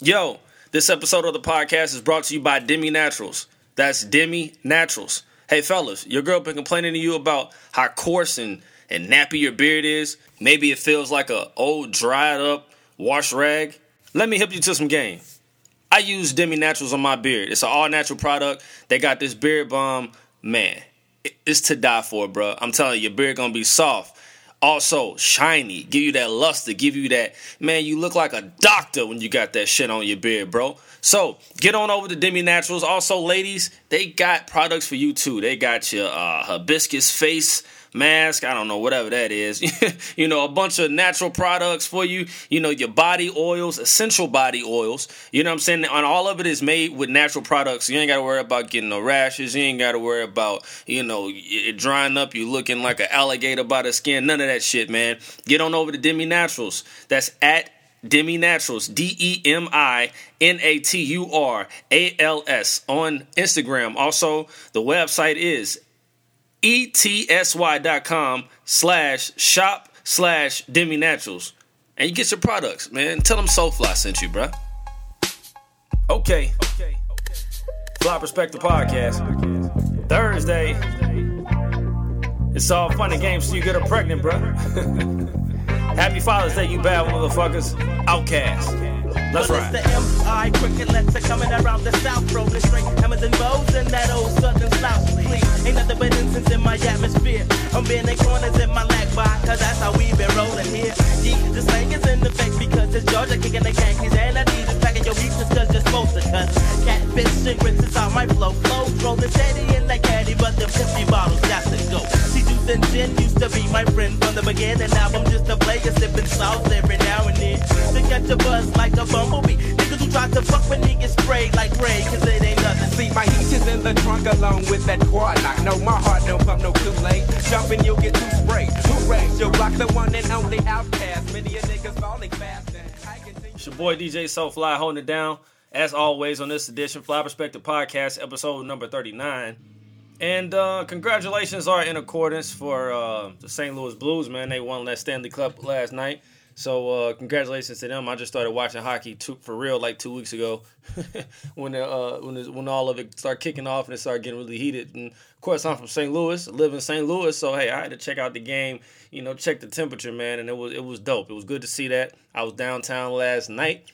Yo, this episode of the podcast is brought to you by Demi Naturals. That's Demi Naturals. Hey fellas, your girl been complaining to you about how coarse and, and nappy your beard is. Maybe it feels like a old dried up wash rag. Let me help you to some game. I use Demi Naturals on my beard. It's an all natural product. They got this beard balm. Man, it's to die for, bro. I'm telling you, your beard gonna be soft also shiny, give you that luster, give you that man. You look like a doctor when you got that shit on your beard, bro. So get on over to Demi Naturals. Also, ladies, they got products for you too. They got your uh, hibiscus face mask, I don't know, whatever that is. you know, a bunch of natural products for you. You know, your body oils, essential body oils. You know what I'm saying? And all of it is made with natural products. You ain't got to worry about getting no rashes. You ain't got to worry about, you know, it drying up. You looking like an alligator by the skin. None of that shit, man. Get on over to Demi Naturals. That's at Demi Naturals, D E M I N A T U R A L S on Instagram. Also, the website is etsy.com slash shop slash demi naturals. And you get your products man. Tell them soulfly sent you bruh. Okay okay. Fly perspective podcast. Thursday. It's all fun and games till you get her pregnant bruh. Happy father's day you bad motherfuckers. OutKast that's well, right. It's the M.I. cricket letter coming around the south, rolling straight hammers and bows and that old southern south please. Ain't nothing but incense in my atmosphere. I'm bending corners in my lag by, cause that's how we been rolling here. Yeah, the slang is in effect because it's Georgia kicking the Yankees and I need to packing your beats cause you're supposed to cuss. Catfish and grits is how my flow flows. Rolling steady in that caddy, but the 50 bottles got to go. See, juice and gin used to be my friend from the beginning. Now I'm just a player sipping sauce every now and then. To catch a buzz like a bumblebee. Niggas who try to fuck with me get sprayed like Ray, cause it ain't nothing. See, my heat is in the trunk along with that quad lock. No, my heart don't pump no Kool-Aid. Jumping, you'll get two sprayed. Two rays, you'll block the one and only OutKast. Many a niggas falling fast. And I continue. It's your boy DJ Soulfly holding it down. As always, on this edition, Fly Perspective Podcast, episode number 39. And uh, congratulations are in accordance for uh, the St. Louis Blues, man. They won that Stanley Cup last night. So uh, congratulations to them. I just started watching hockey two, for real like two weeks ago, when uh, when when all of it started kicking off and it started getting really heated. And of course, I'm from St. Louis, live in St. Louis, so hey, I had to check out the game. You know, check the temperature, man, and it was it was dope. It was good to see that. I was downtown last night.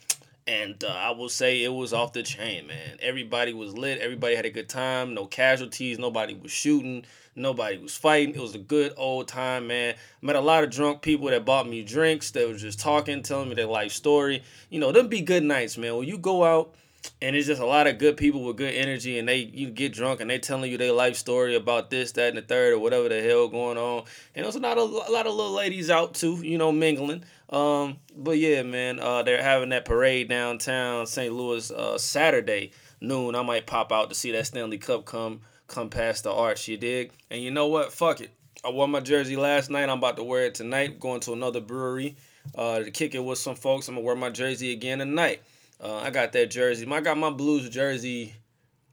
And uh, I will say it was off the chain, man. Everybody was lit. Everybody had a good time. No casualties. Nobody was shooting. Nobody was fighting. It was a good old time, man. Met a lot of drunk people that bought me drinks. They was just talking, telling me their life story. You know, them be good nights, man. When you go out and it's just a lot of good people with good energy and they you get drunk and they telling you their life story about this, that, and the third or whatever the hell going on. And there's a a lot of little ladies out too, you know, mingling. Um, but yeah, man, uh, they're having that parade downtown St. Louis uh, Saturday noon. I might pop out to see that Stanley Cup come come past the arch, you dig? And you know what? Fuck it. I wore my jersey last night. I'm about to wear it tonight. Going to another brewery uh, to kick it with some folks. I'm gonna wear my jersey again tonight. Uh, I got that jersey. I got my Blues jersey.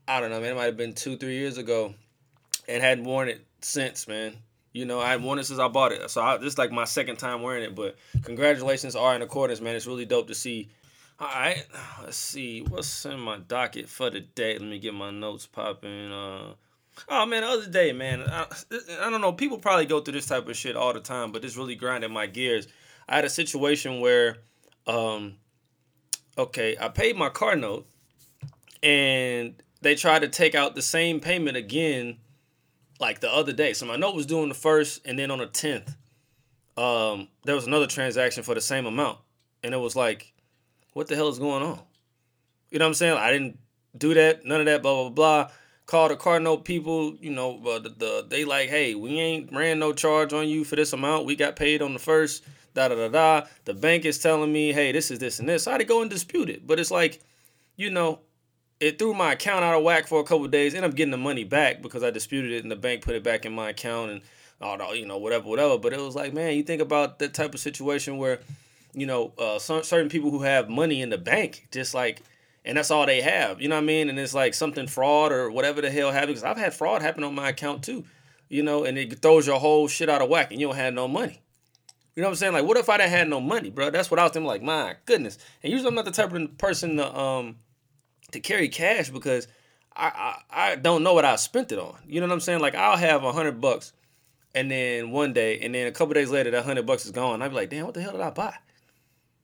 I don't know, man. It might have been two, three years ago, and hadn't worn it since, man. You know, I had worn it since I bought it. So I, this is like my second time wearing it. But congratulations are in accordance, man. It's really dope to see. All right, let's see what's in my docket for the day. Let me get my notes popping. Uh, oh man, the other day, man, I, I don't know. People probably go through this type of shit all the time, but this really grinding my gears. I had a situation where, um, okay, I paid my car note, and they tried to take out the same payment again like the other day. So my note was due on the first, and then on the tenth, um, there was another transaction for the same amount, and it was like, what the hell is going on? You know what I'm saying? I didn't do that, none of that, blah blah blah. Call the car note people, you know, uh, the, the they like, hey, we ain't ran no charge on you for this amount. We got paid on the first. Da da da da. The bank is telling me, hey, this is this and this. So I had to go and dispute it, but it's like, you know, it threw my account out of whack for a couple days. Ended up getting the money back because I disputed it and the bank put it back in my account and all you know, whatever, whatever. But it was like, man, you think about that type of situation where, you know, uh, some, certain people who have money in the bank, just like, and that's all they have, you know what I mean? And it's like something fraud or whatever the hell. Because I've had fraud happen on my account too, you know, and it throws your whole shit out of whack and you don't have no money. You know what I'm saying? Like, what if I didn't had no money, bro? That's what I was thinking. Like, my goodness. And usually I'm not the type of person to um to carry cash because I I, I don't know what I spent it on. You know what I'm saying? Like, I'll have a hundred bucks, and then one day, and then a couple days later, that hundred bucks is gone. I'd be like, damn, what the hell did I buy?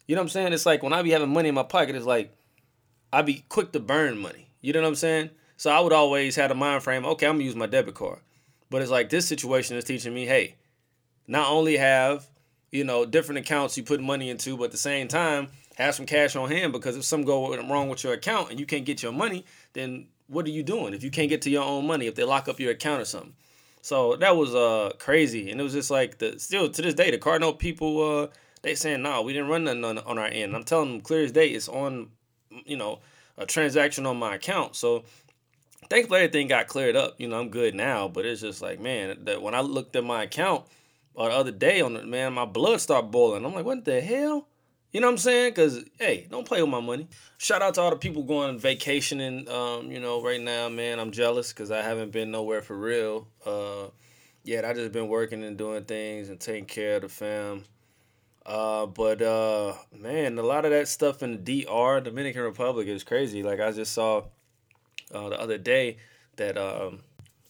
You know what I'm saying? It's like when I be having money in my pocket, it's like I be quick to burn money. You know what I'm saying? So I would always have a mind frame, okay, I'm gonna use my debit card. But it's like this situation is teaching me, hey, not only have, you know, different accounts you put money into, but at the same time, have some cash on hand because if something go wrong with your account and you can't get your money, then what are you doing? If you can't get to your own money, if they lock up your account or something. So that was uh crazy. And it was just like the still to this day, the Cardinal people uh they saying, nah, we didn't run nothing on, on our end. I'm telling them clear as day, it's on, you know, a transaction on my account. So thankfully everything got cleared up. You know, I'm good now. But it's just like, man, that when I looked at my account uh, the other day on it, man, my blood started boiling. I'm like, what the hell? You know what I'm saying? Cause hey, don't play with my money. Shout out to all the people going vacationing. Um, you know, right now, man, I'm jealous because I haven't been nowhere for real. Uh, yeah, I just been working and doing things and taking care of the fam. Uh, but uh, man, a lot of that stuff in the DR, Dominican Republic, is crazy. Like I just saw uh, the other day that um,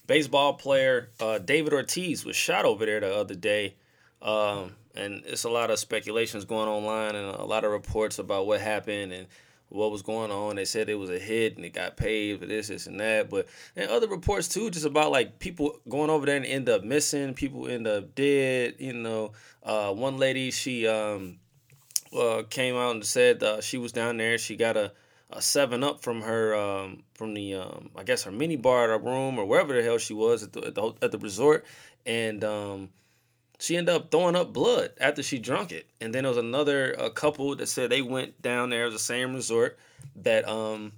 baseball player uh, David Ortiz was shot over there the other day. Um, and it's a lot of speculations going online and a lot of reports about what happened and what was going on. They said it was a hit and it got paid for this, this, and that. But and other reports too, just about like people going over there and end up missing, people end up dead. You know, uh, one lady she um, uh, came out and said uh, she was down there. She got a, a seven up from her um, from the um, I guess her mini bar at her room or wherever the hell she was at the at the, at the resort, and um, she ended up throwing up blood after she drunk it. And then there was another a couple that said they went down there, it was the same resort, that um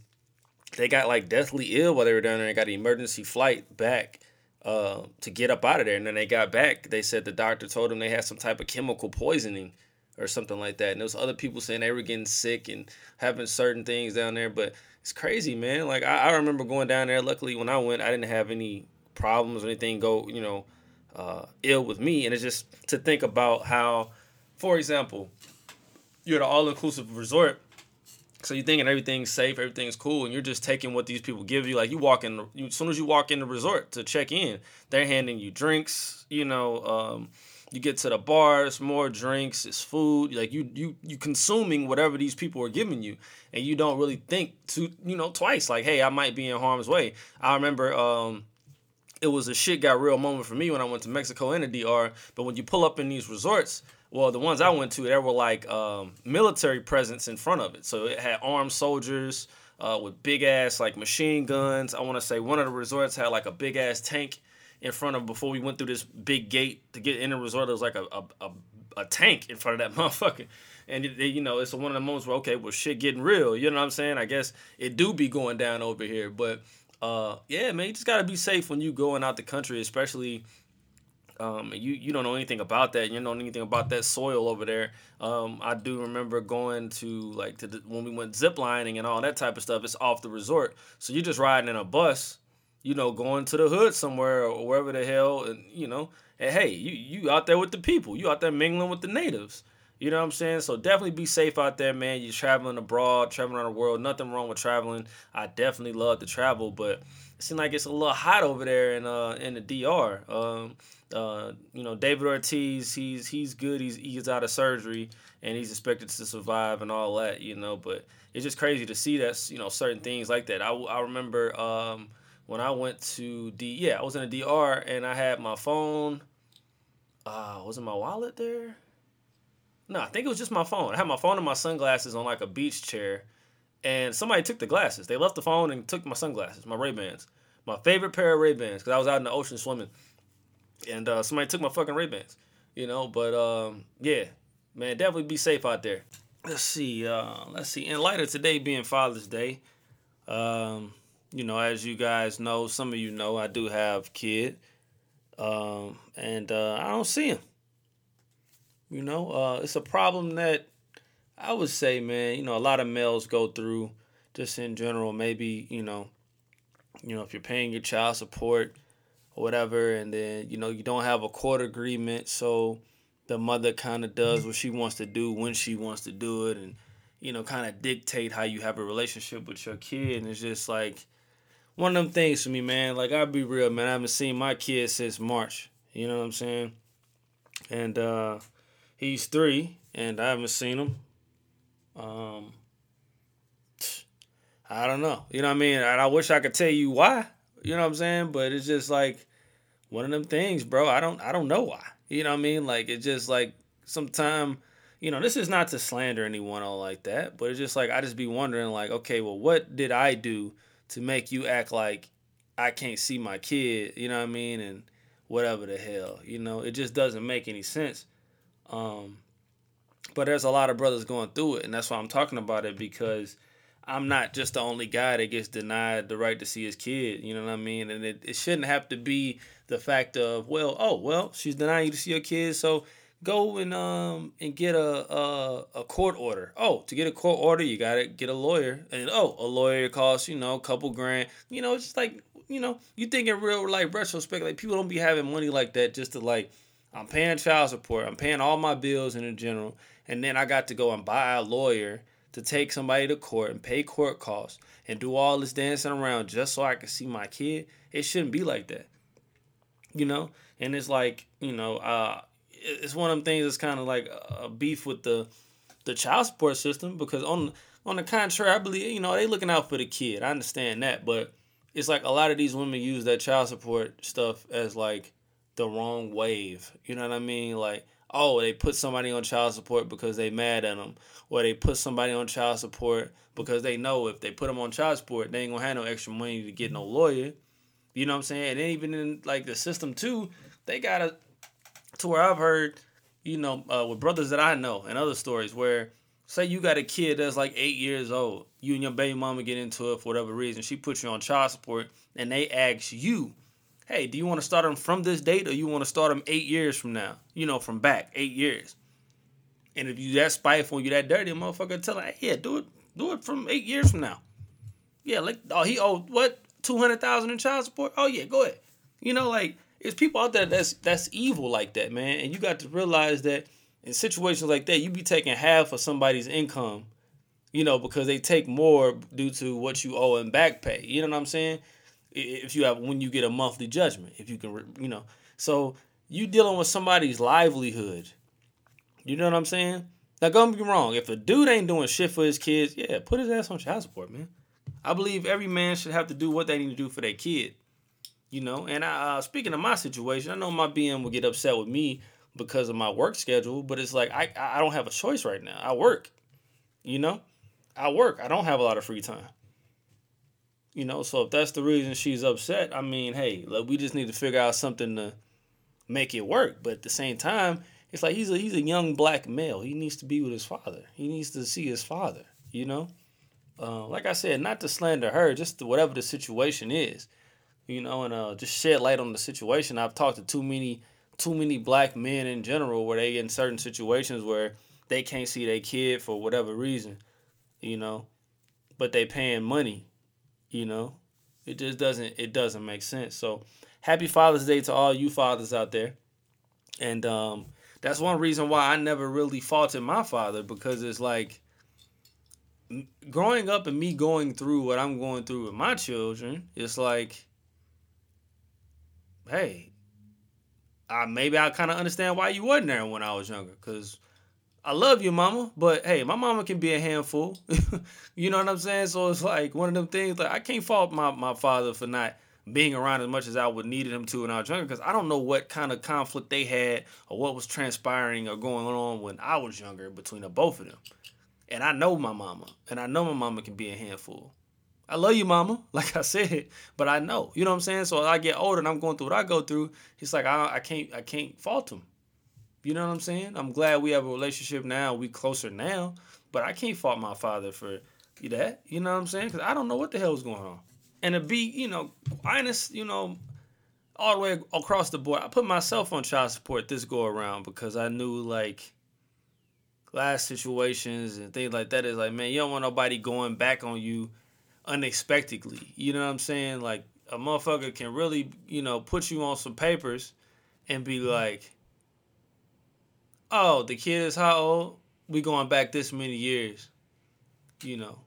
they got like deathly ill while they were down there and got an emergency flight back uh, to get up out of there. And then they got back. They said the doctor told them they had some type of chemical poisoning or something like that. And there was other people saying they were getting sick and having certain things down there. But it's crazy, man. Like I, I remember going down there. Luckily, when I went, I didn't have any problems or anything go, you know, uh, ill with me. And it's just to think about how, for example, you're at an all inclusive resort. So you're thinking everything's safe, everything's cool, and you're just taking what these people give you. Like you walk in, you, as soon as you walk in the resort to check in, they're handing you drinks. You know, um, you get to the bars, more drinks, it's food. Like you, you, you consuming whatever these people are giving you, and you don't really think to, you know, twice. Like, hey, I might be in harm's way. I remember um, it was a shit got real moment for me when I went to Mexico and the DR. But when you pull up in these resorts, well, the ones I went to, there were like um, military presence in front of it. So it had armed soldiers uh, with big ass like machine guns. I want to say one of the resorts had like a big ass tank in front of before we went through this big gate to get in the resort. There was like a a, a, a tank in front of that motherfucker. And it, you know, it's one of the moments where okay, well, shit getting real. You know what I'm saying? I guess it do be going down over here, but uh, yeah, man, you just gotta be safe when you going out the country, especially um, you you don't know anything about that. You don't know anything about that soil over there. Um, I do remember going to like to the, when we went ziplining and all that type of stuff. It's off the resort, so you're just riding in a bus, you know, going to the hood somewhere or wherever the hell, and you know, and hey, you you out there with the people, you out there mingling with the natives. You know what I'm saying? So definitely be safe out there, man. You're traveling abroad, traveling around the world. Nothing wrong with traveling. I definitely love to travel, but it seems like it's a little hot over there in uh in the DR. Um, uh, you know, David Ortiz, he's he's good. He's he's out of surgery and he's expected to survive and all that. You know, but it's just crazy to see that you know certain things like that. I I remember um when I went to D. Yeah, I was in the DR and I had my phone. Uh, was it my wallet there? No, I think it was just my phone. I had my phone and my sunglasses on like a beach chair, and somebody took the glasses. They left the phone and took my sunglasses, my Ray Bans, my favorite pair of Ray Bans, because I was out in the ocean swimming, and uh, somebody took my fucking Ray Bans. You know, but um, yeah, man, definitely be safe out there. Let's see, uh, let's see. In light of today being Father's Day, um, you know, as you guys know, some of you know, I do have kid, um, and uh, I don't see him. You know, uh, it's a problem that I would say, man, you know, a lot of males go through just in general. Maybe, you know, you know, if you're paying your child support or whatever, and then, you know, you don't have a court agreement, so the mother kind of does what she wants to do when she wants to do it, and you know, kind of dictate how you have a relationship with your kid. And it's just like one of them things for me, man. Like I'll be real, man. I haven't seen my kid since March. You know what I'm saying? And uh he's three, and I haven't seen him. Um, I don't know. You know what I mean? And I wish I could tell you why. You know what I'm saying? But it's just like one of them things, bro. I don't I don't know why. You know what I mean? Like it's just like sometime, you know, this is not to slander anyone or like that, but it's just like I just be wondering like, okay, well what did I do to make you act like I can't see my kid, you know what I mean? And whatever the hell. You know, it just doesn't make any sense. Um but there's a lot of brothers going through it and that's why I'm talking about it because I'm not just the only guy that gets denied the right to see his kid. You know what I mean? And it, it shouldn't have to be the fact of well, oh well, she's denying you to see your kid, so go and um and get a a, a court order. Oh, to get a court order, you gotta get a lawyer, and oh, a lawyer costs you know a couple grand. You know, it's just like you know, you think in real like retrospect, like people don't be having money like that just to like. I'm paying child support. I'm paying all my bills in general, and then I got to go and buy a lawyer to take somebody to court and pay court costs and do all this dancing around just so I can see my kid. It shouldn't be like that, you know. And it's like you know, uh, it's one of them things that's kind of like a beef with the the child support system because on on the contrary, I believe you know they looking out for the kid. I understand that, but it's like a lot of these women use that child support stuff as like the wrong wave. You know what I mean? Like, oh, they put somebody on child support because they mad at them, or they put somebody on child support because they know if they put them on child support, they ain't gonna have no extra money to get no lawyer. You know what I'm saying? And even in like the system too, they gotta to where I've heard, you know, uh, with brothers that I know and other stories where say you got a kid that's like eight years old, you and your baby mama get into it for whatever reason, she puts you on child support, and they ask you hey, do you want to start them from this date or you want to start them eight years from now? You know, from back eight years. And if you that spiteful, you that dirty, motherfucker, tell her, hey, yeah, do it, do it from eight years from now. Yeah, like oh he owed what two hundred thousand in child support? Oh yeah, go ahead. You know, like it's people out there that's that's evil like that, man. And you got to realize that in situations like that, you be taking half of somebody's income, you know, because they take more due to what you owe in back pay. You know what I'm saying? if you have when you get a monthly judgment if you can you know so you dealing with somebody's livelihood you know what i'm saying now don't be wrong if a dude ain't doing shit for his kids yeah put his ass on child support man i believe every man should have to do what they need to do for their kid you know and I, uh, speaking of my situation i know my bm will get upset with me because of my work schedule but it's like i i don't have a choice right now i work you know i work i don't have a lot of free time you know, so if that's the reason she's upset, I mean, hey, look, we just need to figure out something to make it work. But at the same time, it's like he's a he's a young black male. He needs to be with his father. He needs to see his father. You know, uh, like I said, not to slander her, just to whatever the situation is. You know, and uh, just shed light on the situation. I've talked to too many too many black men in general where they in certain situations where they can't see their kid for whatever reason. You know, but they paying money you know, it just doesn't it doesn't make sense. So, happy Father's Day to all you fathers out there. And um, that's one reason why I never really faulted my father because it's like growing up and me going through what I'm going through with my children. It's like, hey, I maybe I kind of understand why you wasn't there when I was younger because I love you, mama, but hey, my mama can be a handful. you know what I'm saying? So it's like one of them things. Like I can't fault my, my father for not being around as much as I would needed him to when I was younger, because I don't know what kind of conflict they had or what was transpiring or going on when I was younger between the both of them. And I know my mama, and I know my mama can be a handful. I love you, mama, like I said, but I know, you know what I'm saying. So as I get older and I'm going through what I go through. He's like I, I can't I can't fault him. You know what I'm saying? I'm glad we have a relationship now. We closer now, but I can't fault my father for that. You know what I'm saying? Because I don't know what the hell is going on. And to be, you know, honest, you know, all the way across the board, I put myself on child support this go around because I knew like last situations and things like that is like, man, you don't want nobody going back on you unexpectedly. You know what I'm saying? Like a motherfucker can really, you know, put you on some papers and be mm-hmm. like oh, the kid is how old? We going back this many years. You know,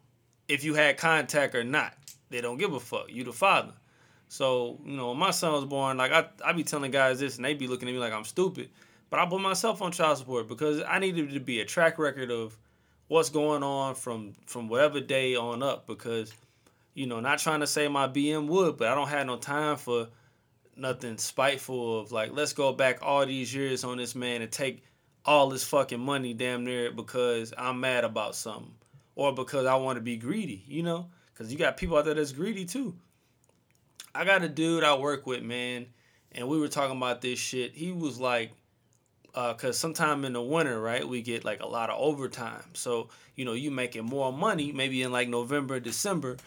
if you had contact or not, they don't give a fuck. You the father. So, you know, when my son was born, like I, I be telling guys this and they be looking at me like I'm stupid. But I put myself on child support because I needed to be a track record of what's going on from from whatever day on up because, you know, not trying to say my BM would, but I don't have no time for nothing spiteful of like, let's go back all these years on this man and take all this fucking money damn near it because I'm mad about something. Or because I want to be greedy, you know? Because you got people out there that's greedy too. I got a dude I work with, man, and we were talking about this shit. He was like, uh, cause sometime in the winter, right, we get like a lot of overtime. So you know, you making more money maybe in like November, December,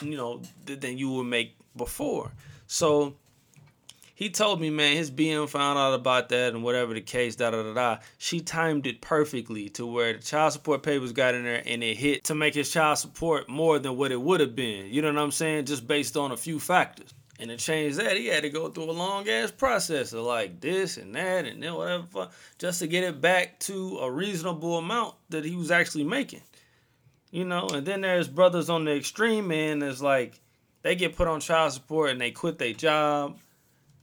you know, than you would make before. So he told me, man, his BM found out about that and whatever the case, da da da da. She timed it perfectly to where the child support papers got in there and it hit to make his child support more than what it would have been. You know what I'm saying? Just based on a few factors. And to change that, he had to go through a long ass process of like this and that and then whatever, just to get it back to a reasonable amount that he was actually making. You know, and then there's brothers on the extreme end that's like they get put on child support and they quit their job,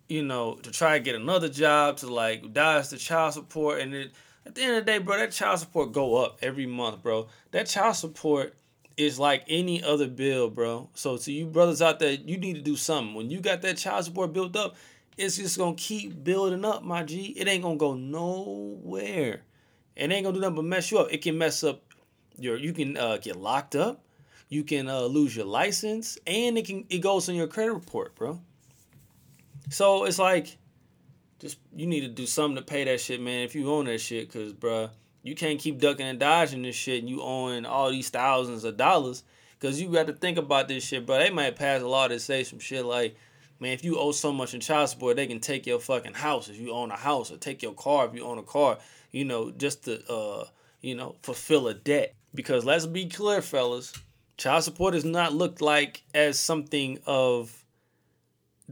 you know, to try to get another job to like dodge the child support. And it, at the end of the day, bro, that child support go up every month, bro. That child support is like any other bill, bro. So to you brothers out there, you need to do something. When you got that child support built up, it's just gonna keep building up, my G. It ain't gonna go nowhere. It ain't gonna do nothing but mess you up. It can mess up your. You can uh, get locked up. You can uh, lose your license, and it can it goes on your credit report, bro. So it's like, just you need to do something to pay that shit, man. If you own that shit, cause, bro you can't keep ducking and dodging this shit and you owing all these thousands of dollars. Cause you got to think about this shit, bro. They might pass a law that say some shit like, man, if you owe so much in child support, they can take your fucking house if you own a house, or take your car if you own a car. You know, just to uh, you know, fulfill a debt. Because let's be clear, fellas, child support is not looked like as something of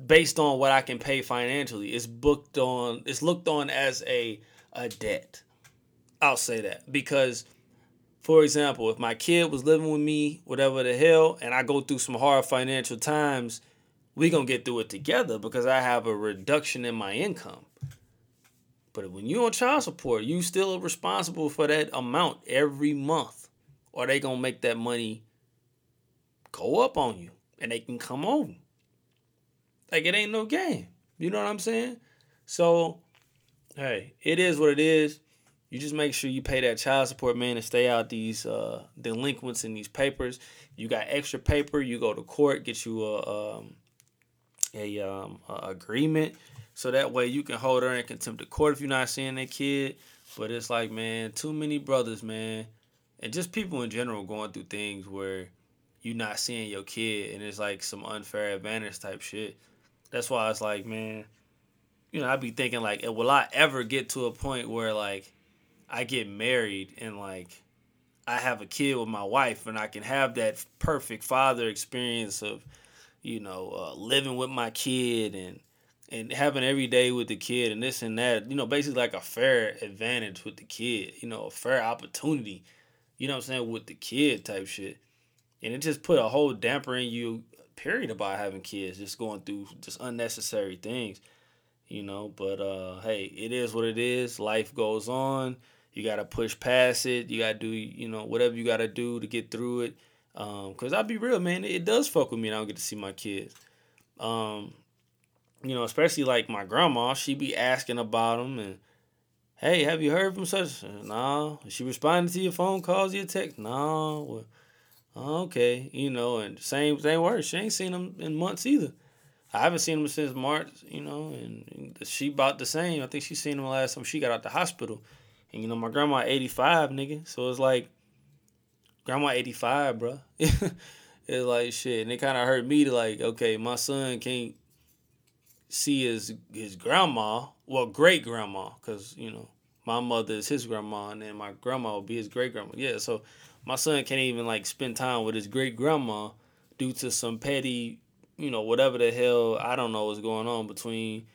based on what I can pay financially. It's booked on. It's looked on as a a debt. I'll say that because, for example, if my kid was living with me, whatever the hell, and I go through some hard financial times, we gonna get through it together because I have a reduction in my income. But when you on child support, you still are responsible for that amount every month, or they gonna make that money go up on you, and they can come over. Like it ain't no game. You know what I'm saying? So, hey, it is what it is you just make sure you pay that child support man and stay out these uh, delinquents in these papers. You got extra paper, you go to court, get you a um, a, um, a agreement, so that way you can hold her in contempt of court if you're not seeing that kid. But it's like, man, too many brothers, man, and just people in general going through things where you're not seeing your kid, and it's like some unfair advantage type shit. That's why it's like, man, you know, I'd be thinking like, will I ever get to a point where like I get married and like I have a kid with my wife and I can have that perfect father experience of, you know, uh, living with my kid and and having every day with the kid and this and that, you know, basically like a fair advantage with the kid, you know, a fair opportunity, you know what I'm saying, with the kid type shit. And it just put a whole damper in you, period, about having kids, just going through just unnecessary things, you know. But uh hey, it is what it is. Life goes on you gotta push past it. You gotta do, you know, whatever you gotta do to get through it. Um, cause I'll be real, man, it does fuck with me. And I don't get to see my kids. Um, you know, especially like my grandma, she be asking about them and, hey, have you heard from such? No. She responding to your phone calls, your text? No. Okay, you know, and same same words. She ain't seen them in months either. I haven't seen them since March, you know, and she about the same. I think she seen them last time she got out the hospital. And you know, my grandma 85, nigga. So it's like grandma 85, bro. it's like shit. And it kind of hurt me to like, okay, my son can't see his his grandma, well, great grandma, because you know my mother is his grandma, and then my grandma will be his great grandma. Yeah, so my son can't even like spend time with his great grandma due to some petty, you know, whatever the hell I don't know what's going on between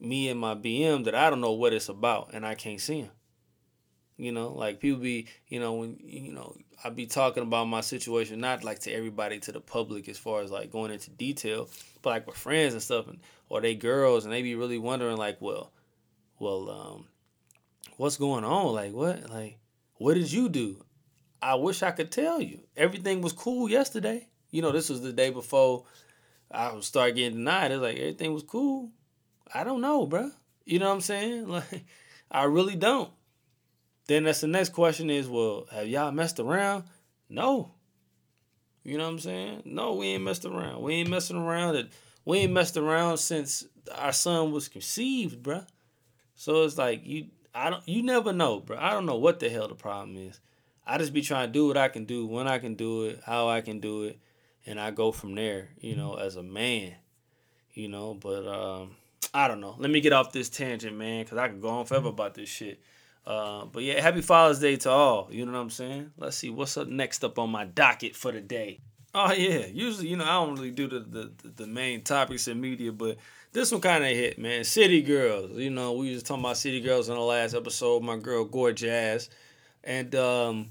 me and my BM that I don't know what it's about, and I can't see him. You know, like people be, you know, when you know, I be talking about my situation, not like to everybody, to the public, as far as like going into detail, but like with friends and stuff, and or they girls, and they be really wondering, like, well, well, um, what's going on? Like, what, like, what did you do? I wish I could tell you. Everything was cool yesterday. You know, this was the day before I start getting denied. It's like everything was cool. I don't know, bro. You know what I'm saying? Like, I really don't. Then that's the next question is, well, have y'all messed around? No. You know what I'm saying? No, we ain't messed around. We ain't messing around. We ain't messed around since our son was conceived, bruh. So it's like you, I don't, you never know, bro. I don't know what the hell the problem is. I just be trying to do what I can do when I can do it, how I can do it, and I go from there. You know, as a man, you know. But um, I don't know. Let me get off this tangent, man, because I could go on forever about this shit. Uh, but yeah, happy Father's Day to all. You know what I'm saying? Let's see what's up next up on my docket for the day. Oh yeah, usually you know I don't really do the the, the main topics in media, but this one kind of hit, man. City girls, you know we was talking about city girls in the last episode. My girl Gorgeous, and um,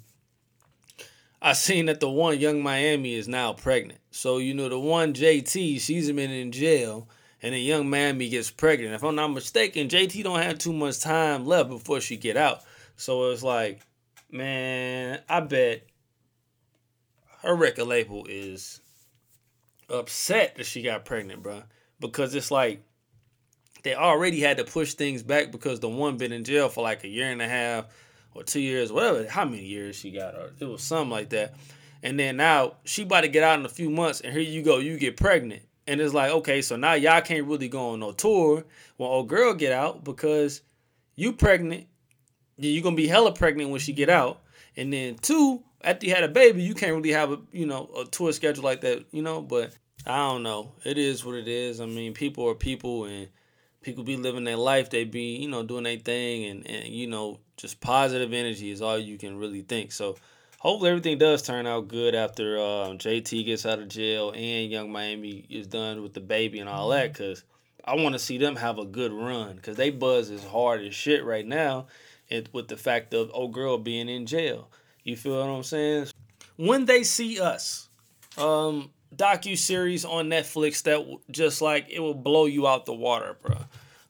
I seen that the one Young Miami is now pregnant. So you know the one JT, she's been in jail and then young Miami gets pregnant. If I'm not mistaken, JT don't have too much time left before she get out. So it's like, man, I bet her record label is upset that she got pregnant, bro. Because it's like they already had to push things back because the one been in jail for like a year and a half or two years, whatever, how many years she got, or it was something like that. And then now she about to get out in a few months, and here you go, you get pregnant. And it's like, okay, so now y'all can't really go on no tour when old girl get out because you pregnant. You're gonna be hella pregnant when she get out. And then two, after you had a baby, you can't really have a you know a tour schedule like that, you know. But I don't know. It is what it is. I mean, people are people, and people be living their life. They be you know doing their thing, and and you know just positive energy is all you can really think. So hopefully everything does turn out good after uh, JT gets out of jail and Young Miami is done with the baby and all that. Cause I want to see them have a good run. Cause they buzz is hard as shit right now, it, with the fact of old girl being in jail. You feel what I'm saying? When they see us, um, docu series on Netflix that just like it will blow you out the water, bro.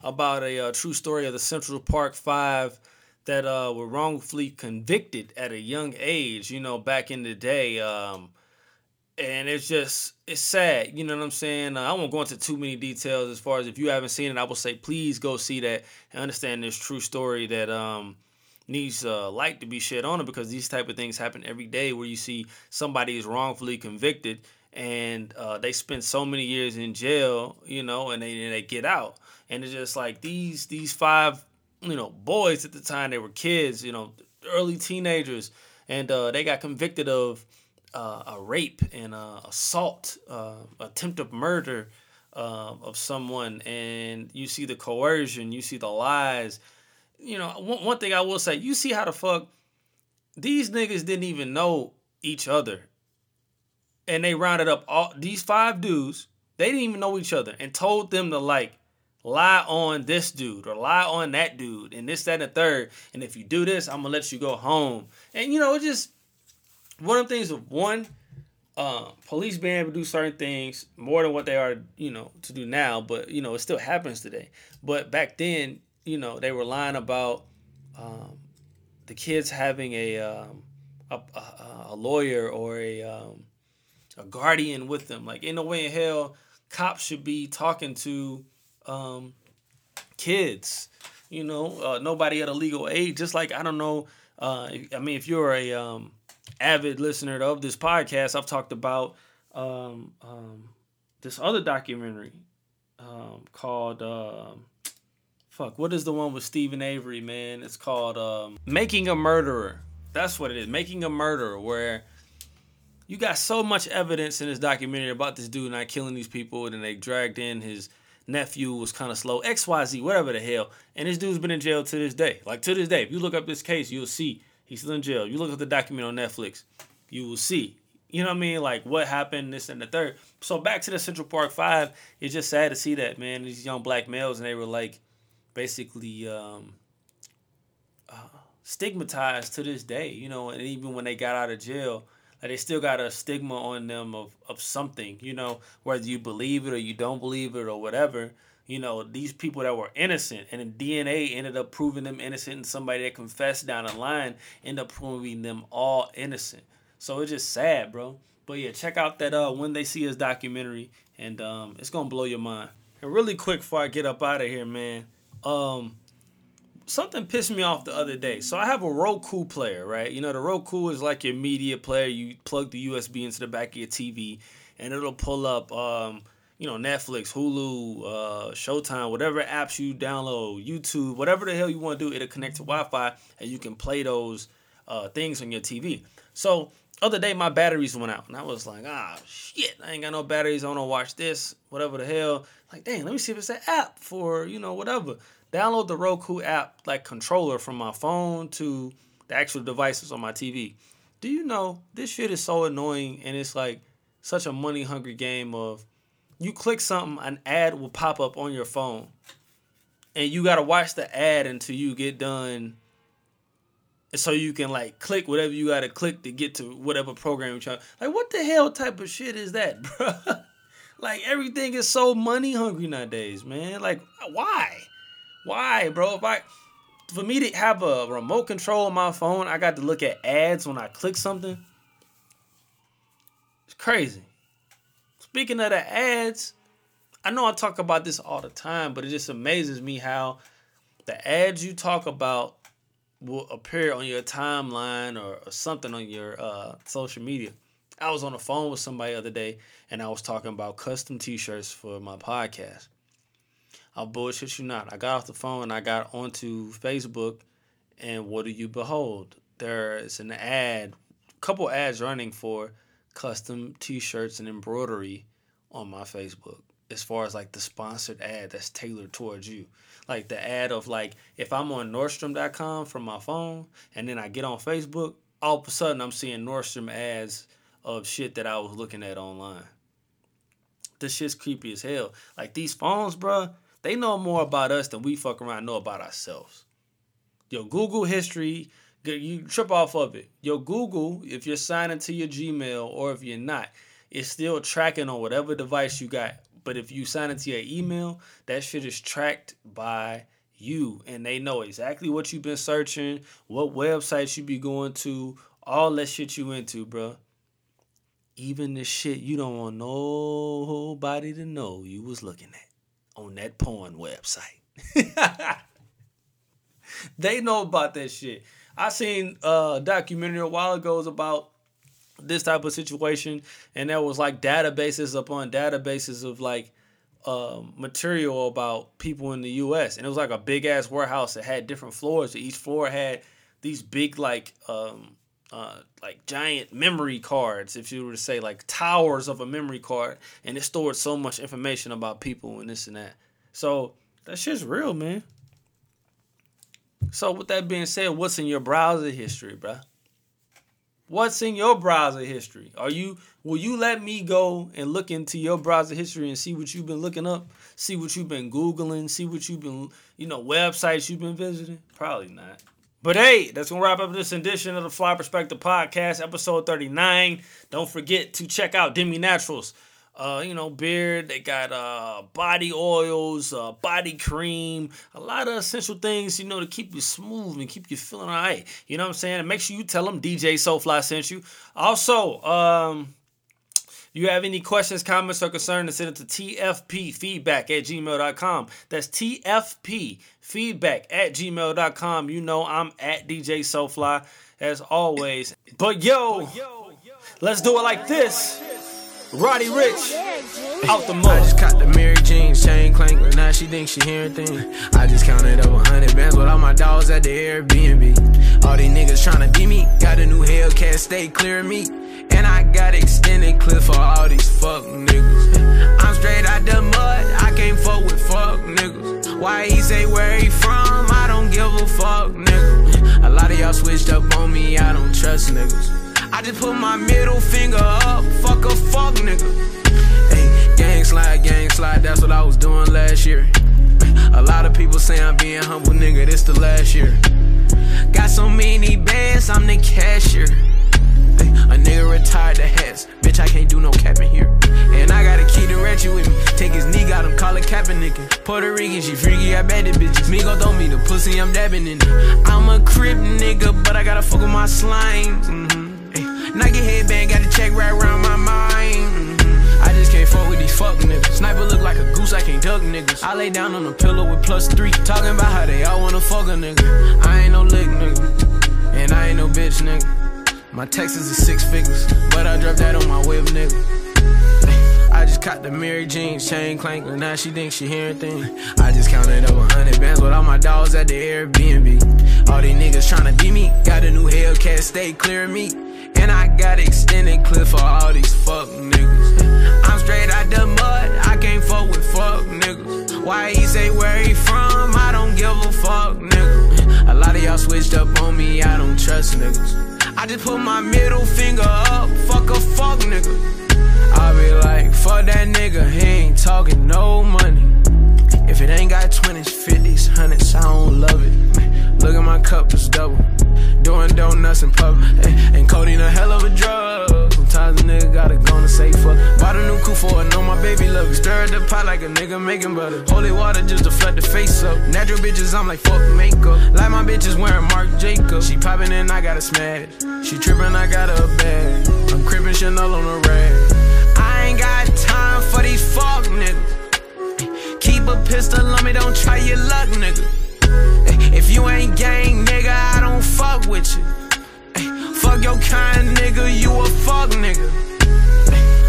About a uh, true story of the Central Park Five that uh, were wrongfully convicted at a young age, you know, back in the day. Um, and it's just, it's sad, you know what I'm saying? Uh, I won't go into too many details as far as if you haven't seen it, I will say please go see that and understand this true story that um, needs uh, light to be shed on it because these type of things happen every day where you see somebody is wrongfully convicted and uh, they spend so many years in jail, you know, and they and they get out, and it's just like these these five you know, boys at the time. They were kids, you know, early teenagers, and uh, they got convicted of uh, a rape and uh, assault, uh, of murder uh, of someone. And you see the coercion, you see the lies. You know, one, one thing I will say, you see how the fuck these niggas didn't even know each other. And they rounded up all these five dudes. They didn't even know each other and told them to like lie on this dude or lie on that dude and this, that, and the third. And if you do this, I'm gonna let you go home. And you know, it's just one of the things of one, uh, police being able to do certain things more than what they are, you know, to do now. But you know, it still happens today. But back then, you know, they were lying about um, the kids having a, um, a, a, a lawyer or a um, a guardian with them. Like, in no way in hell, cops should be talking to um, kids. You know, uh, nobody at a legal age. Just like I don't know. Uh, I mean, if you're a um, avid listener of this podcast, I've talked about um, um, this other documentary um, called um, fuck. What is the one with Steven Avery? Man, it's called um, Making a Murderer. That's what it is. Making a Murderer, where you got so much evidence in this documentary about this dude not killing these people, and they dragged in his nephew was kind of slow, XYZ, whatever the hell. And this dude's been in jail to this day. Like to this day. If you look up this case, you'll see he's still in jail. You look at the document on Netflix, you will see. You know what I mean? Like what happened, this and the third. So back to the Central Park Five, it's just sad to see that, man. These young black males and they were like basically um, uh, stigmatized to this day, you know, and even when they got out of jail, like they still got a stigma on them of, of something, you know, whether you believe it or you don't believe it or whatever. You know, these people that were innocent and the DNA ended up proving them innocent, and somebody that confessed down the line ended up proving them all innocent. So it's just sad, bro. But yeah, check out that uh when they see us documentary, and um it's gonna blow your mind. And really quick before I get up out of here, man, um something pissed me off the other day. So I have a Roku player, right? You know, the Roku is like your media player. You plug the USB into the back of your TV, and it'll pull up, um, you know, Netflix, Hulu, uh, Showtime, whatever apps you download, YouTube, whatever the hell you want to do. It'll connect to Wi-Fi, and you can play those uh, things on your TV. So other day my batteries went out and I was like, ah shit, I ain't got no batteries. I wanna watch this, whatever the hell. Like, dang, let me see if it's an app for, you know, whatever download the Roku app like controller from my phone to the actual devices on my TV. Do you know this shit is so annoying and it's like such a money hungry game of you click something, an ad will pop up on your phone. And you gotta watch the ad until you get done. So you can like click whatever you gotta click to get to whatever program you're trying. Like what the hell type of shit is that, bro? like everything is so money hungry nowadays, man. Like why? Why, bro? If I for me to have a remote control on my phone, I got to look at ads when I click something. It's crazy. Speaking of the ads, I know I talk about this all the time, but it just amazes me how the ads you talk about will appear on your timeline or, or something on your uh, social media. I was on the phone with somebody the other day and I was talking about custom t-shirts for my podcast. I'll bullshit you not. I got off the phone and I got onto Facebook, and what do you behold? There is an ad, couple ads running for custom T-shirts and embroidery on my Facebook. As far as like the sponsored ad that's tailored towards you, like the ad of like if I'm on Nordstrom.com from my phone and then I get on Facebook, all of a sudden I'm seeing Nordstrom ads of shit that I was looking at online. This shit's creepy as hell. Like these phones, bruh, they know more about us than we fuck around know about ourselves. Your Google history, you trip off of it. Your Google, if you're signing to your Gmail or if you're not, it's still tracking on whatever device you got. But if you sign into your email, that shit is tracked by you and they know exactly what you've been searching, what websites you be going to, all that shit you into, bro. Even the shit you don't want nobody to know you was looking at on that porn website. they know about that shit. I seen a documentary a while ago about this type of situation, and there was like databases upon databases of like uh, material about people in the U.S. and it was like a big ass warehouse that had different floors. Each floor had these big like um, uh, like giant memory cards, if you were to say like towers of a memory card, and it stored so much information about people and this and that. So that shit's real, man. So with that being said, what's in your browser history, bruh? What's in your browser history? Are you will you let me go and look into your browser history and see what you've been looking up? See what you've been googling, see what you've been, you know, websites you've been visiting? Probably not. But hey, that's gonna wrap up this edition of the Fly Perspective Podcast, episode 39. Don't forget to check out Demi Naturals. Uh, you know, beard, they got uh body oils, uh body cream, a lot of essential things, you know, to keep you smooth and keep you feeling all right. You know what I'm saying? And make sure you tell them DJ Soulfly sent you. Also, um, you have any questions, comments, or concerns, send it to tfpfeedback at gmail.com. That's tfpfeedback at gmail.com. You know I'm at DJ Soulfly as always. But yo, let's do it like this. Roddy Ricch out the mud. I just caught the Mary Jeans, chain clank, now she thinks she hearing things. I just counted up 100 bands with all my dogs at the Airbnb. All these niggas trying to beat me, got a new Hellcat, stay clear of me. And I got extended clip for all these fuck niggas. I'm straight out the mud, I can't fuck with fuck niggas. Why he say where he from? I don't give a fuck, nigga. A lot of y'all switched up on me, I don't trust niggas. I just put my middle finger up, fuck a fuck nigga. Hey, gang slide, gang slide, that's what I was doing last year. A lot of people say I'm being humble, nigga, this the last year. Got so many bands, I'm the cashier. A nigga retired the hats. Bitch, I can't do no capping here. And I got a key to ratchet with me. Take his knee, got him, call it nigga. Puerto Rican, she freaky, I bet it bitches. Me gon' throw me the pussy, I'm dabbing in it. I'm a crip nigga, but I gotta fuck with my slimes. Mm-hmm. Nike headband, got a check right around my mind. Mhm. I just can't fuck with these fuck niggas. Sniper look like a goose, I can't duck niggas. I lay down on a pillow with plus three. Talking about how they all wanna fuck a nigga. I ain't no lick nigga. And I ain't no bitch nigga. My Texas is six figures, but I dropped that on my whip, nigga. I just caught the Mary Jeans, chain clanking. Now she thinks she hearing things. I just counted up a hundred bands with all my dogs at the Airbnb. All these niggas tryna beat me. Got a new Hellcat, stay clear of me. And I got extended clip for all these fuck niggas. I'm straight out the mud, I can't fuck with fuck niggas. Why he say where he from? I don't give a fuck, nigga. A lot of y'all switched up on me, I don't trust niggas. I just put my middle finger up, fuck a fuck nigga. I be like, fuck that nigga, he ain't talking no money. If it ain't got 20s, 50s, 100s, I don't love it. Look at my cup, it's double. Doing donuts in public. Ay, and codeine a hell of a drug. Sometimes a nigga gotta go and say fuck. Bought a new coupe for it, know my baby love it. Stir the pot like a nigga making butter. Holy water just to flood the face up. Natural bitches, I'm like fuck makeup. Like my bitches wearing Marc Jacobs. She popping and I gotta smash. She tripping, I got a bag. I'm crippin' Chanel on the rag. I ain't got time for these fuck niggas. Keep a pistol on me, don't try your luck, nigga. If you ain't gang, nigga, I don't fuck with you. Fuck your kind, nigga, you a fuck nigga.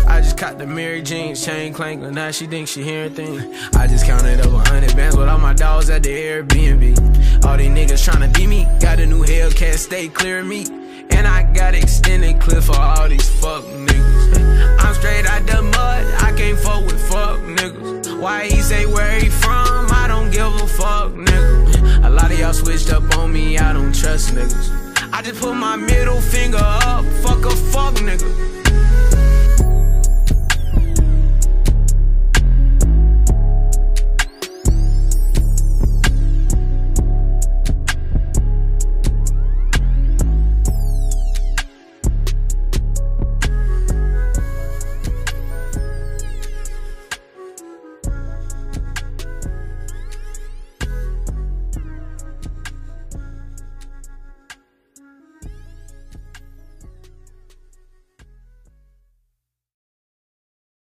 I just caught the Mary Jeans, chain clanking. Now she thinks she hearing things. I just counted up a hundred bands with all my dogs at the Airbnb. All these niggas tryna beat me. Got a new Hellcat, stay clear of me. And I got extended clip for all these fuck niggas. I'm straight out the mud, I can't fuck with fuck niggas. Why he say where he from? I don't give a fuck, nigga. A lot of y'all switched up on me, I don't trust niggas. I just put my middle finger up, fuck a fuck nigga.